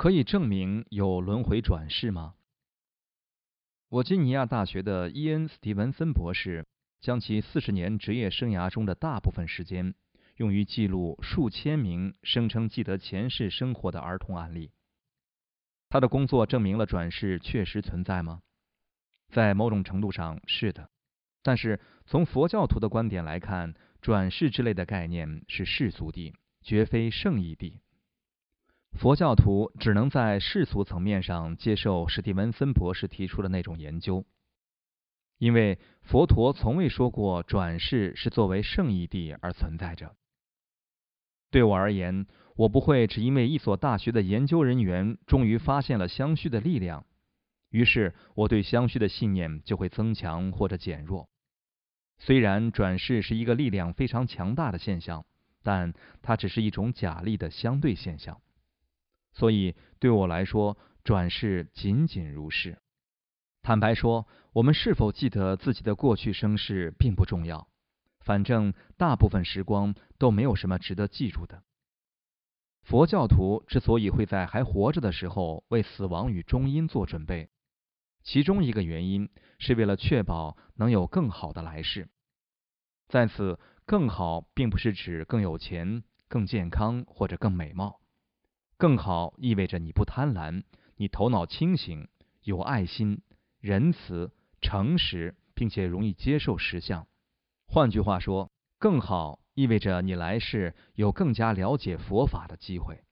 可以证明有轮回转世吗？沃吉尼亚大学的伊恩·斯蒂文森博士将其四十年职业生涯中的大部分时间用于记录数千名声称记得前世生活的儿童案例。他的工作证明了转世确实存在吗？在某种程度上是的，但是从佛教徒的观点来看，转世之类的概念是世俗地，绝非圣义地。佛教徒只能在世俗层面上接受史蒂文森博士提出的那种研究，因为佛陀从未说过转世是作为圣义地而存在着。对我而言，我不会只因为一所大学的研究人员终于发现了相续的力量，于是我对相续的信念就会增强或者减弱。虽然转世是一个力量非常强大的现象，但它只是一种假立的相对现象。所以，对我来说，转世仅仅如是。坦白说，我们是否记得自己的过去生世并不重要，反正大部分时光都没有什么值得记住的。佛教徒之所以会在还活着的时候为死亡与终因做准备，其中一个原因是为了确保能有更好的来世。在此，更好并不是指更有钱、更健康或者更美貌。更好意味着你不贪婪，你头脑清醒，有爱心、仁慈、诚实，并且容易接受实相。换句话说，更好意味着你来世有更加了解佛法的机会。